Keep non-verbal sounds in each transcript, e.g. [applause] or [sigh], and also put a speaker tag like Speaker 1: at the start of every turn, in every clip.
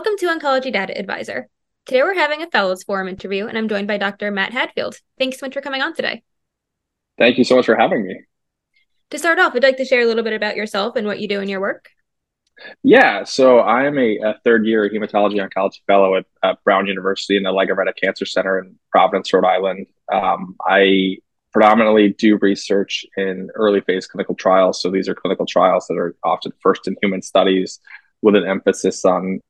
Speaker 1: Welcome to Oncology Data Advisor. Today we're having a Fellows Forum interview, and I'm joined by Dr. Matt Hadfield. Thanks so much for coming on today.
Speaker 2: Thank you so much for having me.
Speaker 1: To start off, I'd like to share a little bit about yourself and what you do in your work.
Speaker 2: Yeah, so I am a, a third year hematology oncology fellow at, at, Brown University in the Legorreta Cancer Center in Providence, Rhode Island. Um, I predominantly do research in early phase clinical trials. So these are clinical trials that are often first in human studies with an emphasis on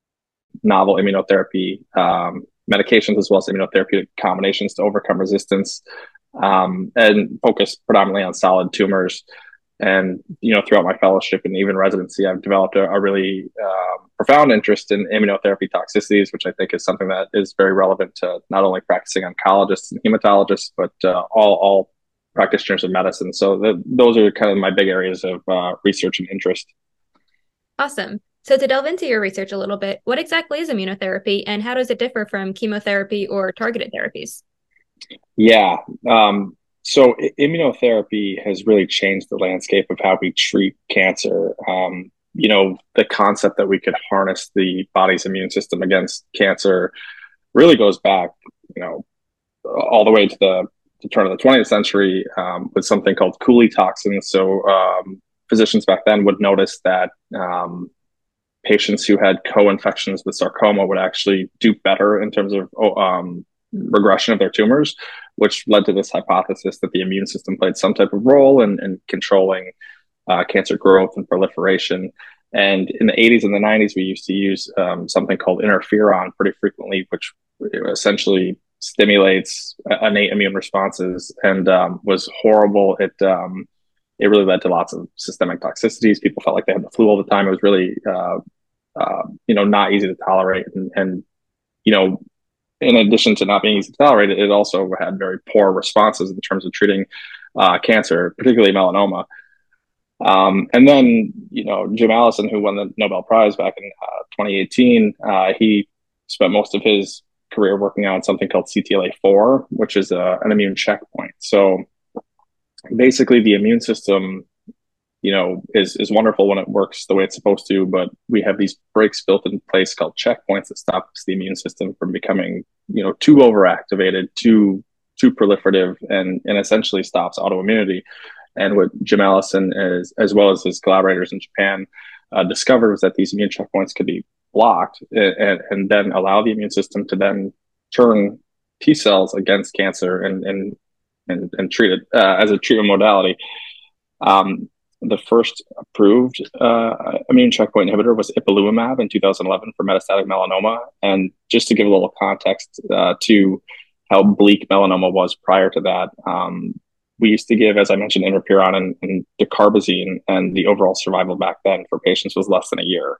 Speaker 2: novel immunotherapy um, medications as well as immunotherapeutic combinations to overcome resistance um, and focus predominantly on solid tumors. And you know, throughout my fellowship and even residency, I've developed a, a really uh, profound interest in immunotherapy toxicities, which I think is something that is very relevant to not only practicing oncologists and hematologists, but uh, all all practitioners of medicine. So the, those are kind of my big areas of uh, research and interest.
Speaker 1: Awesome. So, to delve into your research a little bit, what exactly is immunotherapy and how does it differ from chemotherapy or targeted therapies?
Speaker 2: Yeah. Um, so, immunotherapy has really changed the landscape of how we treat cancer. Um, you know, the concept that we could harness the body's immune system against cancer really goes back, you know, all the way to the, the turn of the 20th century um, with something called Coley toxins. So, um, physicians back then would notice that um, patients who had co-infections with sarcoma would actually do better in terms of oh, um, regression of their tumors, which led to this hypothesis that the immune system played some type of role in, in controlling uh, cancer growth and proliferation. And in the 80s and the 90s, we used to use um, something called interferon pretty frequently, which essentially stimulates innate immune responses and um, was horrible. at um, it really led to lots of systemic toxicities. People felt like they had the flu all the time. It was really, uh, uh, you know, not easy to tolerate. And, and, you know, in addition to not being easy to tolerate, it also had very poor responses in terms of treating uh, cancer, particularly melanoma. Um, and then, you know, Jim Allison, who won the Nobel Prize back in uh, 2018, uh, he spent most of his career working on something called CTLA4, which is a, uh, an immune checkpoint. So basically the immune system you know is is wonderful when it works the way it's supposed to but we have these brakes built in place called checkpoints that stops the immune system from becoming you know too overactivated too too proliferative and and essentially stops autoimmunity. And what jim allison is as well as his collaborators in japan uh, discovered was that these immune checkpoints could be blocked and, and then allow the immune system to then turn T cells against cancer and, and and, and treated uh, as a treatment modality. Um, the first approved uh, immune checkpoint inhibitor was ipilimumab in 2011 for metastatic melanoma. And just to give a little context uh, to how bleak melanoma was prior to that, um, we used to give, as I mentioned, interferon and, and dacarbazine, and the overall survival back then for patients was less than a year.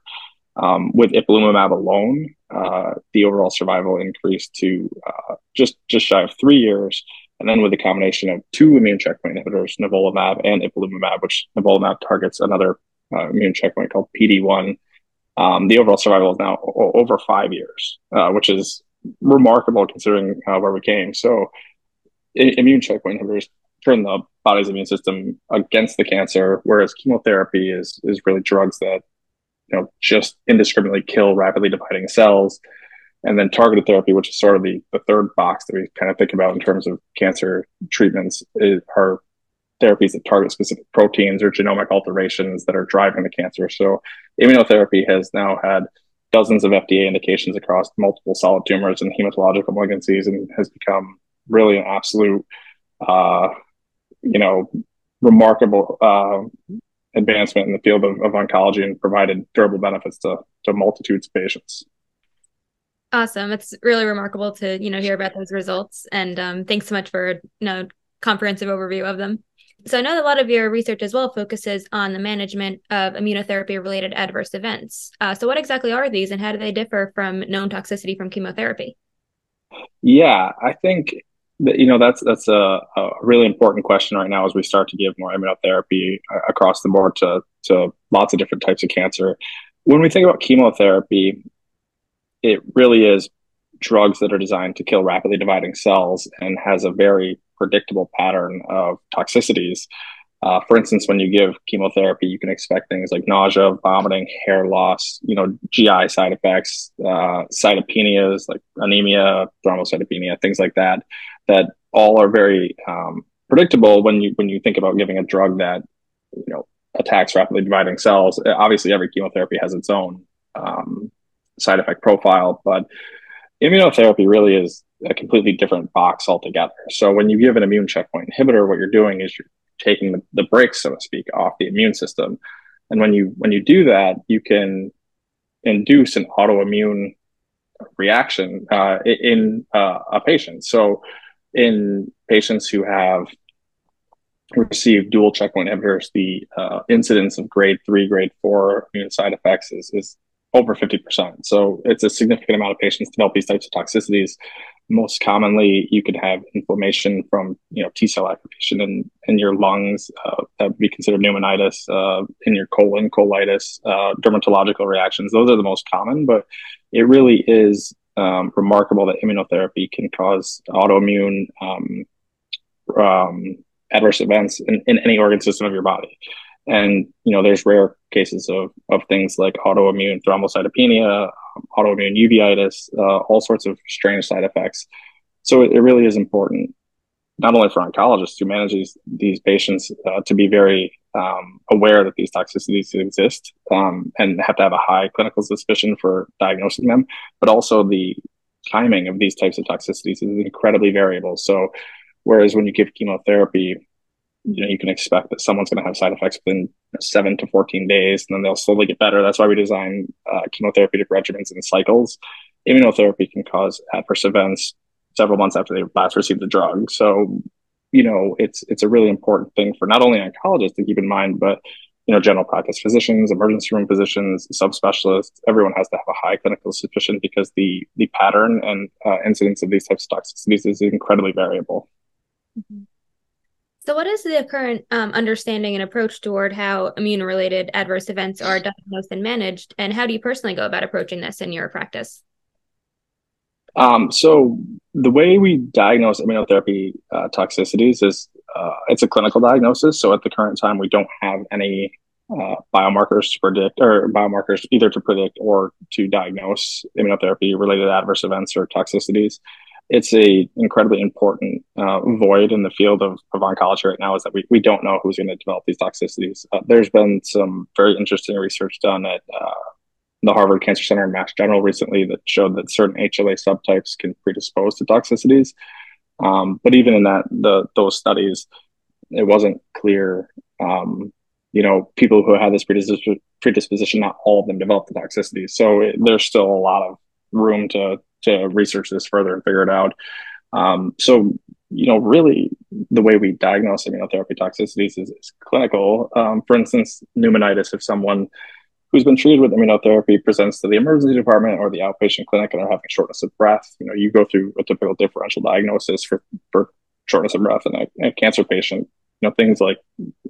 Speaker 2: Um, with ipilimumab alone, uh, the overall survival increased to uh, just just shy of three years, and then with a combination of two immune checkpoint inhibitors, nivolumab and ipilimumab, which nivolumab targets another uh, immune checkpoint called PD1, um, the overall survival is now o- over five years, uh, which is remarkable considering uh, where we came. So, I- immune checkpoint inhibitors turn the body's immune system against the cancer, whereas chemotherapy is is really drugs that you know just indiscriminately kill rapidly dividing cells and then targeted therapy, which is sort of the, the third box that we kind of think about in terms of cancer treatments, is, are therapies that target specific proteins or genomic alterations that are driving the cancer. So immunotherapy has now had dozens of FDA indications across multiple solid tumors and hematological malignancies and has become really an absolute, uh, you know, remarkable uh, advancement in the field of, of oncology and provided durable benefits to, to multitudes of patients.
Speaker 1: Awesome. It's really remarkable to, you know, hear about those results. And um, thanks so much for, you know, comprehensive overview of them. So I know that a lot of your research as well focuses on the management of immunotherapy related adverse events. Uh, so what exactly are these and how do they differ from known toxicity from chemotherapy?
Speaker 2: Yeah, I think that, you know that's that's a, a, really important question right now as we start to give more immunotherapy uh, across the board to to lots of different types of cancer. When we think about chemotherapy, it really is drugs that are designed to kill rapidly dividing cells and has a very predictable pattern of toxicities. Uh, for instance, when you give chemotherapy, you can expect things like nausea, vomiting, hair loss, you know, GI side effects, uh, cytopenias like anemia, thrombocytopenia, things like that, that all are very um, predictable when you when you think about giving a drug that you know attacks rapidly dividing cells. Obviously, every chemotherapy has its own um, side effect profile, but immunotherapy really is a completely different box altogether. So when you give an immune checkpoint inhibitor, what you're doing is you're taking the, the brakes, so to speak, off the immune system. And when you when you do that, you can induce an autoimmune reaction uh, in uh, a patient. So in patients who have received dual checkpoint inhibitors, the uh, incidence of grade three, grade four immune side effects is, is over 50%. So it's a significant amount of patients develop these types of toxicities. Most commonly, you could have inflammation from you know T cell activation in, in your lungs. Uh, that would be considered pneumonitis. Uh, in your colon, colitis, uh, dermatological reactions. Those are the most common, but it really is um, remarkable that immunotherapy can cause autoimmune um, um, adverse events in, in any organ system of your body. And you know, there's rare cases of of things like autoimmune thrombocytopenia, autoimmune uveitis, uh, all sorts of strange side effects. So it, it, really is important, not only for oncologists who manage these these patients, uh, to be very um, aware that these toxicities exist um, and have to have a high clinical suspicion for diagnosing them, but also the timing of these types of toxicities is incredibly variable. So, whereas when you give chemotherapy, you know you can expect that someone's going to have side effects within seven to 14 days and then they'll slowly get better. That's why we design uh, chemotherapeutic regimens in cycles. Immunotherapy can cause adverse events several months after they last received the drug. So you know it's it's a really important thing for not only oncologists to keep in mind but you know general practice physicians emergency room physicians subspecialists. Everyone has to have a high clinical suspicion because the the pattern and uh, incidence of these types of toxicities is incredibly variable.
Speaker 1: Mm-hmm. So, what is the current um, understanding and approach toward how immune related adverse events are diagnosed and managed? And how do you personally go about approaching this in your practice?
Speaker 2: Um, so, the way we diagnose immunotherapy uh, toxicities is uh, it's a clinical diagnosis. So, at the current time, we don't have any uh, biomarkers to predict or biomarkers either to predict or to diagnose immunotherapy related adverse events or toxicities it's a incredibly important uh, void in the field of, of oncology right now is that we, we don't know who's going to develop these toxicities. Uh, there's been some very interesting research done at uh, the Harvard Cancer Center and Mass General recently that showed that certain HLA subtypes can predispose to toxicities. Um, but even in that, the those studies, it wasn't clear. Um, you know, people who had this predisposition, not all of them developed the toxicities. So it, there's still a lot of room to to research this further and figure it out. Um, so, you know, really the way we diagnose immunotherapy toxicities is, is clinical. Um, for instance, pneumonitis, if someone who's been treated with immunotherapy presents to the emergency department or the outpatient clinic and they're having shortness of breath, you know, you go through a typical differential diagnosis for, for shortness of breath in a, a cancer patient. You know, things like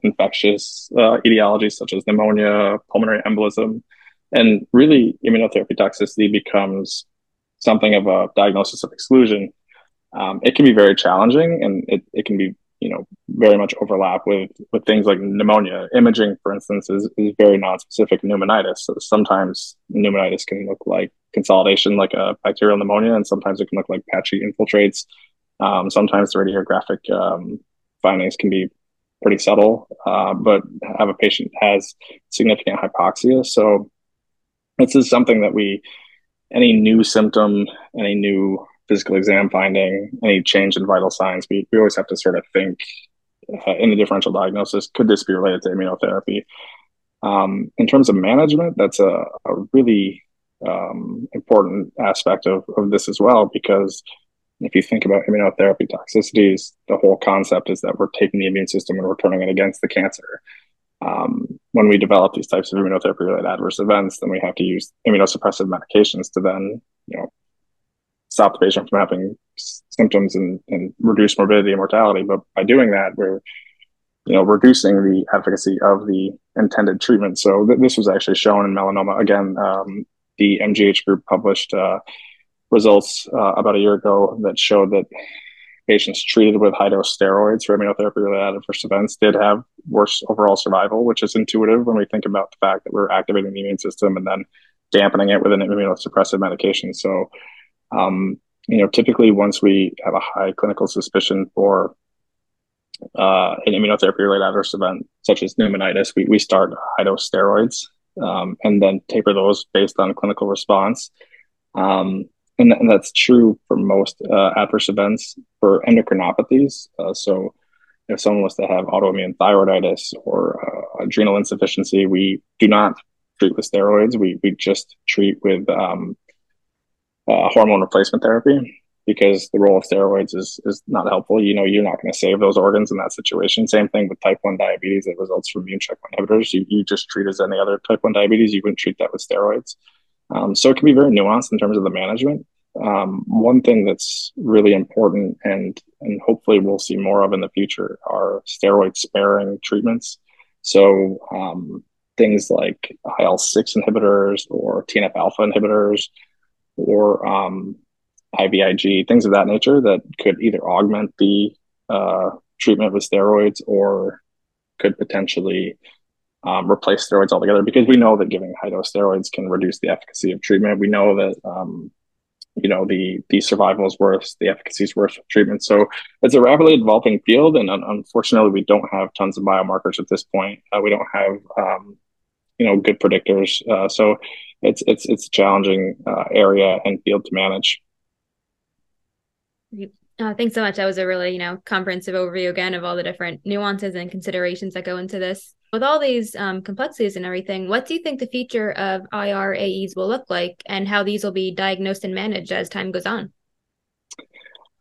Speaker 2: infectious uh, etiologies such as pneumonia, pulmonary embolism, and really immunotherapy toxicity becomes something of a diagnosis of exclusion, um, it can be very challenging and it, it can be, you know, very much overlap with, with things like pneumonia. Imaging, for instance, is, is very non-specific pneumonitis. So sometimes pneumonitis can look like consolidation, like a bacterial pneumonia, and sometimes it can look like patchy infiltrates. Um, sometimes the radiographic um, findings can be pretty subtle, uh, but have a patient has significant hypoxia. So this is something that we any new symptom, any new physical exam finding, any change in vital signs, we, we always have to sort of think uh, in the differential diagnosis, could this be related to immunotherapy? Um, in terms of management, that's a, a really um, important aspect of, of this as well, because if you think about immunotherapy toxicities, the whole concept is that we're taking the immune system and we're turning it against the cancer um, when we develop these types of immunotherapy related adverse events, then we have to use immunosuppressive medications to then, you know, stop the patient from having symptoms and, and reduce morbidity and mortality. But by doing that, we're, you know, reducing the efficacy of the intended treatment. So th- this was actually shown in melanoma. Again, um, the MGH group published uh, results uh, about a year ago that showed that patients treated with high dose steroids for immunotherapy related adverse events did have worse overall survival, which is intuitive when we think about the fact that we're activating the immune system and then dampening it with an immunosuppressive medication. So, um, you know, typically once we have a high clinical suspicion for uh, an immunotherapy related adverse event, such as pneumonitis, we, we start high dose steroids um, and then taper those based on clinical response. Um, and, and, that's true for most uh, adverse events for endocrinopathies. Uh, so, if someone was to have autoimmune thyroiditis or uh, adrenal insufficiency, we do not treat with steroids. We we just treat with um, uh, hormone replacement therapy because the role of steroids is is not helpful. You know, you're not going to save those organs in that situation. Same thing with type one diabetes that results from immune checkpoint inhibitors. You you just treat as any other type one diabetes. You wouldn't treat that with steroids. Um, so it can be very nuanced in terms of the management. Um, one thing that's really important and and hopefully we'll see more of in the future are steroid sparing treatments. So um, things like IL six inhibitors or TNF alpha inhibitors or um, IVIG, things of that nature that could either augment the uh, treatment with steroids or could potentially um, replace steroids altogether because we know that giving high dose steroids can reduce the efficacy of treatment. We know that um, you know the the survival is worse, the efficacy is worse of treatment. So it's a rapidly developing field, and unfortunately, we don't have tons of biomarkers at this point. Uh, we don't have um, you know good predictors. Uh, so it's it's it's a challenging uh, area and field to manage.
Speaker 1: Uh, thanks so much. That was a really, you know, comprehensive overview again of all the different nuances and considerations that go into this. With all these um, complexities and everything, what do you think the future of IRAEs will look like and how these will be diagnosed and managed as time goes on?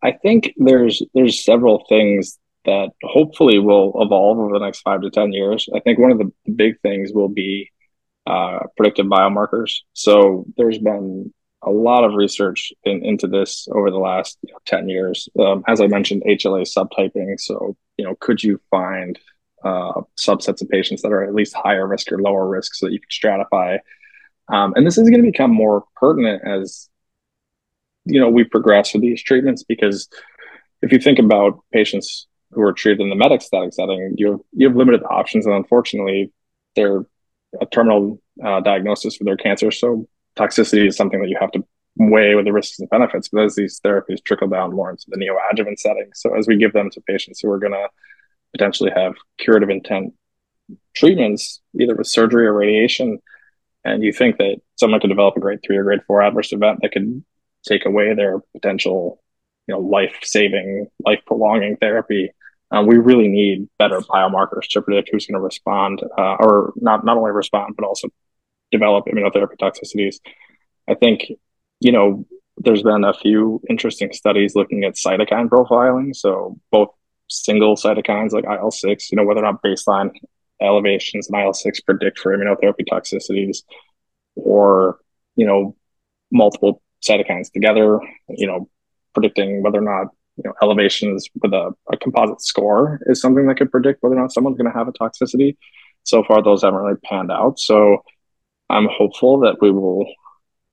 Speaker 2: I think there's there's several things that hopefully will evolve over the next five to ten years. I think one of the big things will be uh, predictive biomarkers. So there's been a lot of research in, into this over the last you know, 10 years. Um, as I mentioned, HLA subtyping. So, you know, could you find uh, subsets of patients that are at least higher risk or lower risk so that you can stratify? Um, and this is going to become more pertinent as, you know, we progress with these treatments because if you think about patients who are treated in the metastatic setting, you have, you have limited options. And unfortunately, they're a terminal uh, diagnosis for their cancer. So toxicity is something that you have to weigh with the risks and benefits. But as these therapies trickle down more into the neoadjuvant setting, so as we give them to patients who are going to potentially have curative intent treatments, either with surgery or radiation, and you think that someone could develop a grade three or grade four adverse event that could take away their potential, you know, life saving, life prolonging therapy. Uh, we really need better biomarkers to predict who's going to respond, uh, or not not only respond but also develop immunotherapy toxicities. I think, you know, there's been a few interesting studies looking at cytokine profiling. So both single cytokines like IL six, you know, whether or not baseline elevations in IL six predict for immunotherapy toxicities, or you know, multiple cytokines together, you know, predicting whether or not you know elevations with a, a composite score is something that could predict whether or not someone's going to have a toxicity. So far, those haven't really panned out. So I'm hopeful that we will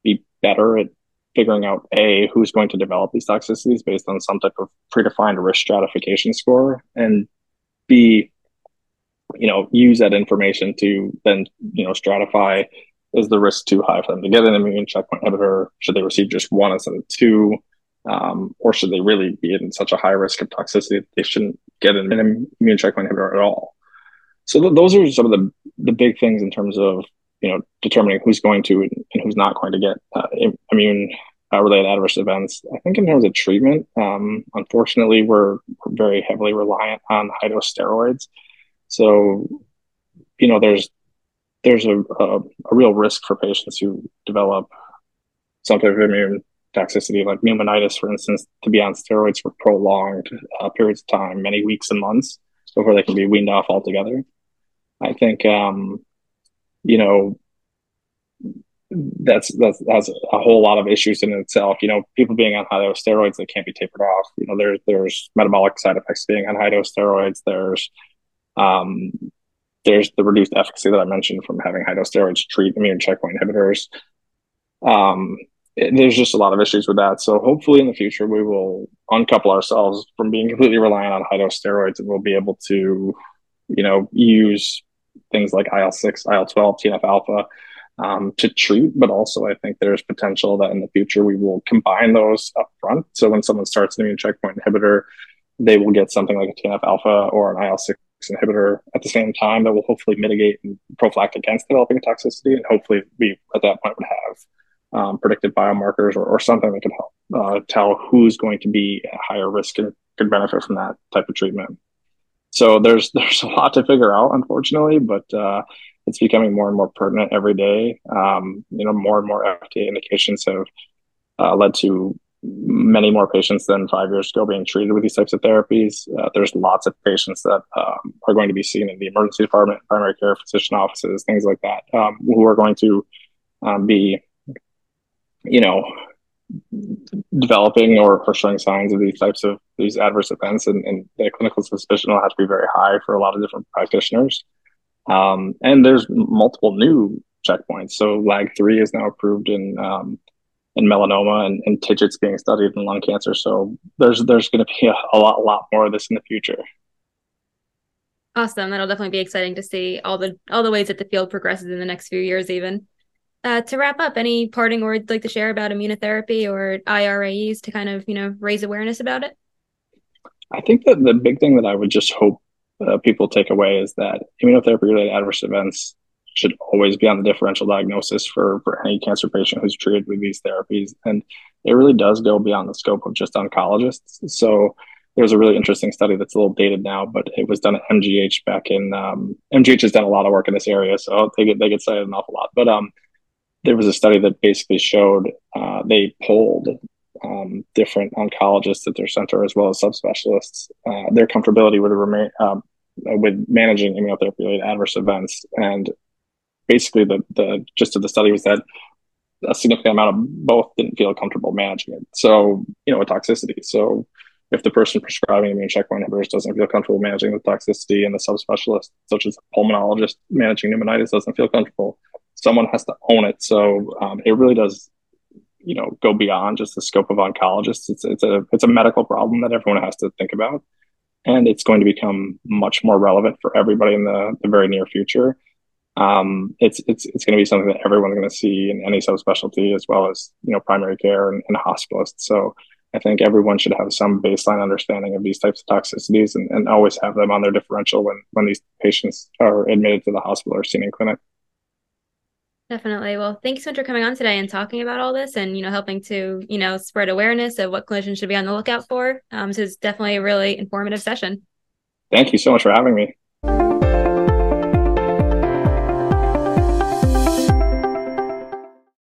Speaker 2: be better at figuring out a who's going to develop these toxicities based on some type of predefined risk stratification score, and b you know use that information to then you know stratify is the risk too high for them to get an immune checkpoint inhibitor? Should they receive just one instead of two? Um, or should they really be in such a high risk of toxicity that they shouldn't get an immune checkpoint inhibitor at all? So th- those are some of the the big things in terms of you know, determining who's going to and, who's not going to get uh, immune uh, related adverse events. I think in terms of treatment, um, unfortunately, we're, we're, very heavily reliant on high dose steroids. So, you know, there's there's a, a, a, real risk for patients who develop some type of immune toxicity, like pneumonitis, for instance, to be on steroids for prolonged uh, periods of time, many weeks and months, before they can be weaned off altogether. I think um, you know, that's that's that's a whole lot of issues in itself. You know, people being on high dose steroids that can't be tapered off. You know, there's there's metabolic side effects being on high dose steroids. There's um, there's the reduced efficacy that I mentioned from having high dose steroids treat immune checkpoint inhibitors. Um, it, there's just a lot of issues with that. So hopefully in the future we will uncouple ourselves from being completely reliant on high dose steroids, and we'll be able to, you know, use things like IL six, IL twelve, TNF alpha. Um, to treat, but also I think there's potential that in the future we will combine those up front. So when someone starts an immune checkpoint inhibitor, they will get something like a TNF alpha or an IL six inhibitor at the same time that will hopefully mitigate and prophylactic against developing toxicity. And hopefully, we at that point would have um, predictive biomarkers or, or, something that could help uh, tell who's going to be at higher risk and could benefit from that type of treatment. So there's [laughs] there's a lot to figure out, unfortunately, but uh, it's becoming more and more pertinent every day. Um, you know, more and more FDA indications have uh, led to many more patients than five years ago being treated with these types of therapies. Uh, there's lots of patients that um, are going to be seen in the emergency department, primary care physician offices, things like that, um, who are going to um, be, you know, developing or, or, showing signs of these types of these adverse events, and, and, the clinical suspicion will have to be very high for a lot of different practitioners. Um, and there's multiple new checkpoints. So LAG3 is now approved in um, in melanoma and, and TIGIT's being studied in lung cancer. So there's there's going to be a, a, lot a lot more of this in the future.
Speaker 1: Awesome. That'll definitely be exciting to see all the all the ways that the field progresses in the next few years. Even uh, to wrap up, any parting words like to share about immunotherapy or IRAEs to kind of you know raise awareness about it?
Speaker 2: I think that the big thing that I would just hope uh, people take away is that immunotherapy related adverse events should always be on the differential diagnosis for, for any cancer patient who's treated with these therapies. And it really does go beyond the scope of just oncologists. So there's a really interesting study that's a little dated now, but it was done at MGH back in um, MGH has done a lot of work in this area, so they get they get cited an awful lot. But um, there was a study that basically showed uh, they polled um, different oncologists at their center as well as subspecialists uh, their comfortability with remain um, with managing immunotherapy related adverse events, and basically the the gist of the study was that a significant amount of both didn't feel comfortable managing it. So, you know, a toxicity. So if the person prescribing immune checkpoint inhibitors doesn't feel comfortable managing the toxicity and the subspecialist, such as a pulmonologist managing pneumonitis doesn't feel comfortable, someone has to own it. So um, it really does, you know, go beyond just the scope of oncologists. It's, it's a, it's a medical problem that everyone has to think about. And it's going to become much more relevant for everybody in the, the very near future um, it's it's it's going to be something that everyone's going to see in any subspecialty as well as you know primary care and, and hospitalists. So I think everyone should have some baseline understanding of these types of toxicities and, and always have them on their differential when when these patients are admitted to the hospital or seen in clinic.
Speaker 1: Definitely. Well, thank you so much for coming on today and talking about all this and, you know, helping to, you know, spread awareness of what clinicians should be on the lookout for. Um, so it's definitely a really informative session.
Speaker 2: Thank you so much for having me.